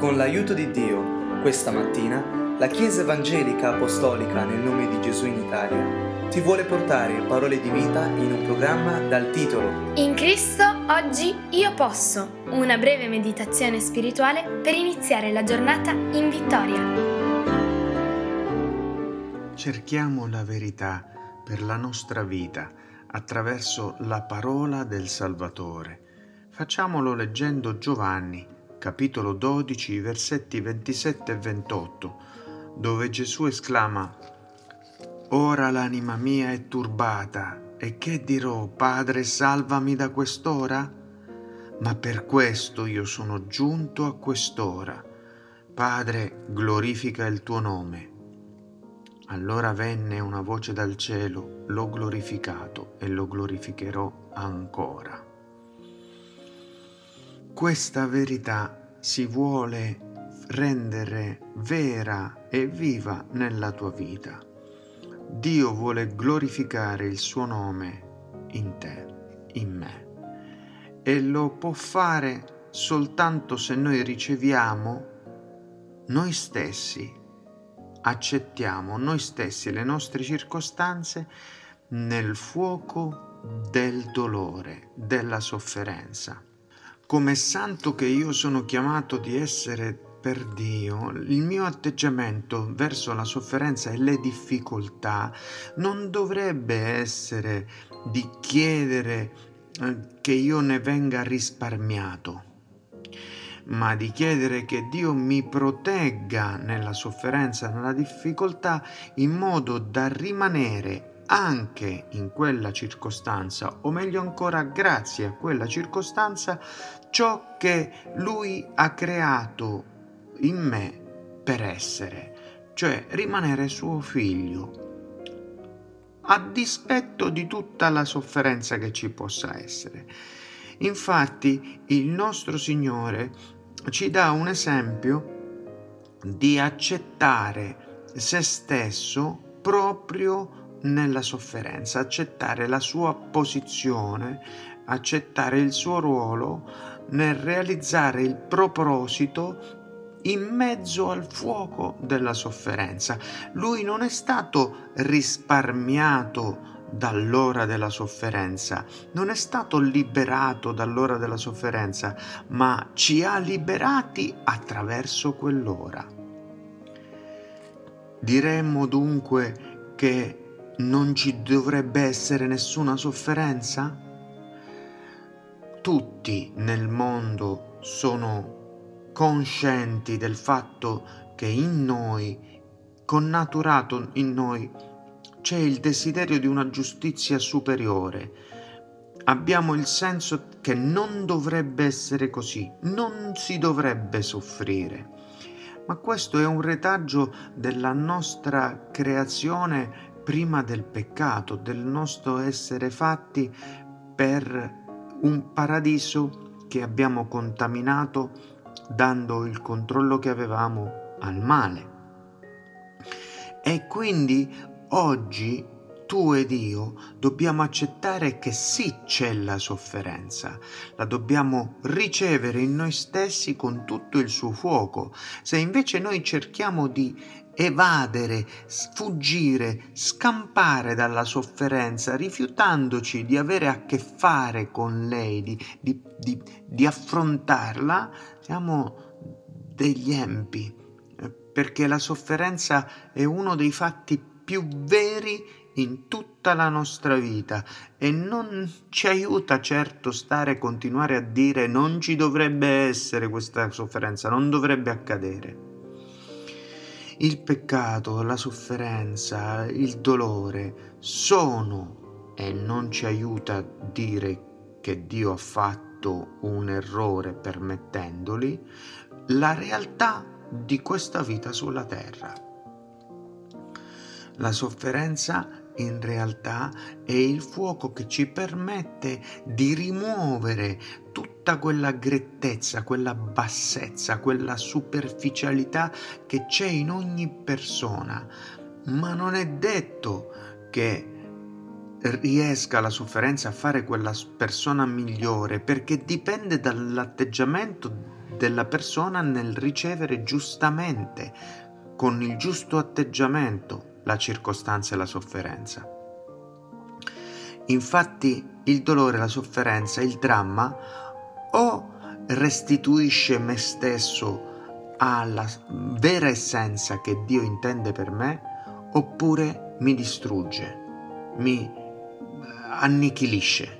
Con l'aiuto di Dio, questa mattina, la Chiesa Evangelica Apostolica nel nome di Gesù in Italia ti vuole portare parole di vita in un programma dal titolo In Cristo oggi io posso, una breve meditazione spirituale per iniziare la giornata in vittoria. Cerchiamo la verità per la nostra vita attraverso la parola del Salvatore. Facciamolo leggendo Giovanni capitolo 12, versetti 27 e 28, dove Gesù esclama, Ora l'anima mia è turbata, e che dirò, Padre, salvami da quest'ora? Ma per questo io sono giunto a quest'ora. Padre, glorifica il tuo nome. Allora venne una voce dal cielo, l'ho glorificato e lo glorificherò ancora. Questa verità si vuole rendere vera e viva nella tua vita. Dio vuole glorificare il suo nome in te, in me. E lo può fare soltanto se noi riceviamo noi stessi, accettiamo noi stessi le nostre circostanze nel fuoco del dolore, della sofferenza come santo che io sono chiamato di essere per Dio, il mio atteggiamento verso la sofferenza e le difficoltà non dovrebbe essere di chiedere eh, che io ne venga risparmiato, ma di chiedere che Dio mi protegga nella sofferenza, nella difficoltà, in modo da rimanere anche in quella circostanza, o meglio ancora grazie a quella circostanza, ciò che Lui ha creato in me per essere, cioè rimanere suo figlio, a dispetto di tutta la sofferenza che ci possa essere. Infatti il nostro Signore ci dà un esempio di accettare se stesso proprio nella sofferenza, accettare la sua posizione, accettare il suo ruolo nel realizzare il proposito in mezzo al fuoco della sofferenza. Lui non è stato risparmiato dall'ora della sofferenza, non è stato liberato dall'ora della sofferenza, ma ci ha liberati attraverso quell'ora. Diremmo dunque che non ci dovrebbe essere nessuna sofferenza? Tutti nel mondo sono conscienti del fatto che in noi, connaturato in noi, c'è il desiderio di una giustizia superiore. Abbiamo il senso che non dovrebbe essere così, non si dovrebbe soffrire. Ma questo è un retaggio della nostra creazione prima del peccato, del nostro essere fatti per un paradiso che abbiamo contaminato dando il controllo che avevamo al male. E quindi oggi tu ed io dobbiamo accettare che sì c'è la sofferenza, la dobbiamo ricevere in noi stessi con tutto il suo fuoco. Se invece noi cerchiamo di evadere, sfuggire, scampare dalla sofferenza, rifiutandoci di avere a che fare con lei, di, di, di, di affrontarla, siamo degli empi, eh, perché la sofferenza è uno dei fatti più veri in tutta la nostra vita e non ci aiuta certo stare continuare a dire non ci dovrebbe essere questa sofferenza, non dovrebbe accadere. Il peccato, la sofferenza, il dolore sono e non ci aiuta a dire che Dio ha fatto un errore permettendoli, la realtà di questa vita sulla terra. La sofferenza in realtà è il fuoco che ci permette di rimuovere tutta quella grettezza, quella bassezza, quella superficialità che c'è in ogni persona. Ma non è detto che riesca la sofferenza a fare quella persona migliore perché dipende dall'atteggiamento della persona nel ricevere giustamente, con il giusto atteggiamento, la circostanza e la sofferenza. Infatti il dolore, la sofferenza, il dramma o restituisce me stesso alla vera essenza che Dio intende per me, oppure mi distrugge, mi eh, annichilisce.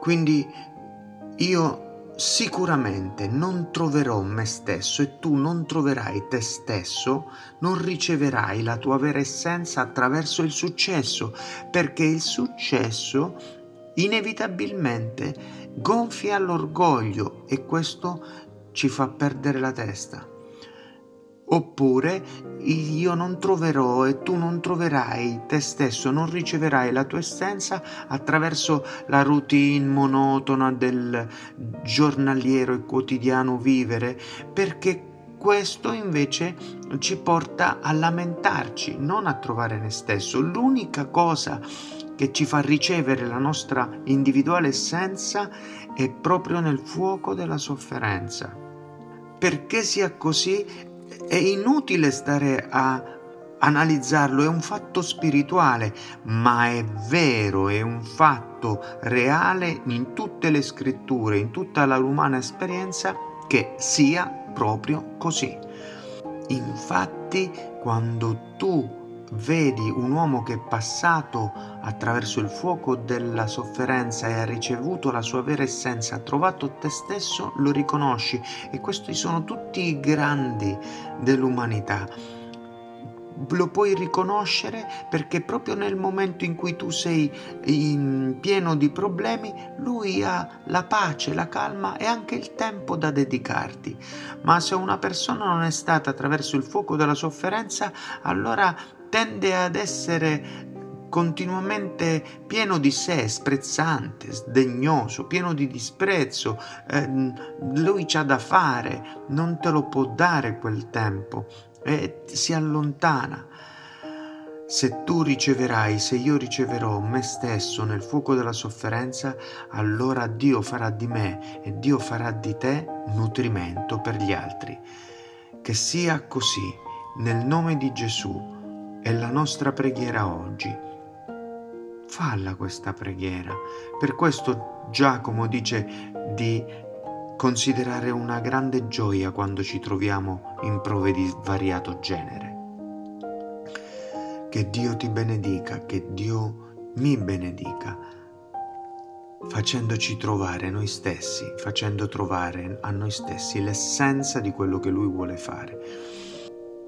Quindi io sicuramente non troverò me stesso e tu non troverai te stesso, non riceverai la tua vera essenza attraverso il successo, perché il successo inevitabilmente gonfia l'orgoglio e questo ci fa perdere la testa. Oppure io non troverò e tu non troverai te stesso, non riceverai la tua essenza attraverso la routine monotona del giornaliero e quotidiano vivere, perché questo invece ci porta a lamentarci, non a trovare ne stesso. L'unica cosa che ci fa ricevere la nostra individuale essenza è proprio nel fuoco della sofferenza. Perché sia così è inutile stare a analizzarlo, è un fatto spirituale, ma è vero, è un fatto reale in tutte le scritture, in tutta la umana esperienza che sia proprio così. Infatti, quando tu vedi un uomo che è passato attraverso il fuoco della sofferenza e ha ricevuto la sua vera essenza, ha trovato te stesso, lo riconosci e questi sono tutti i grandi dell'umanità. Lo puoi riconoscere perché proprio nel momento in cui tu sei pieno di problemi, lui ha la pace, la calma e anche il tempo da dedicarti. Ma se una persona non è stata attraverso il fuoco della sofferenza, allora tende ad essere continuamente pieno di sé, sprezzante, sdegnoso, pieno di disprezzo, eh, lui c'ha da fare, non te lo può dare quel tempo e si allontana. Se tu riceverai, se io riceverò me stesso nel fuoco della sofferenza, allora Dio farà di me e Dio farà di te nutrimento per gli altri. Che sia così, nel nome di Gesù è la nostra preghiera oggi. Falla questa preghiera. Per questo Giacomo dice di considerare una grande gioia quando ci troviamo in prove di svariato genere. Che Dio ti benedica, che Dio mi benedica, facendoci trovare noi stessi, facendo trovare a noi stessi l'essenza di quello che Lui vuole fare.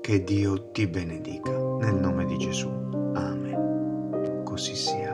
Che Dio ti benedica. Nel nome di Gesù. Amen. Così sia.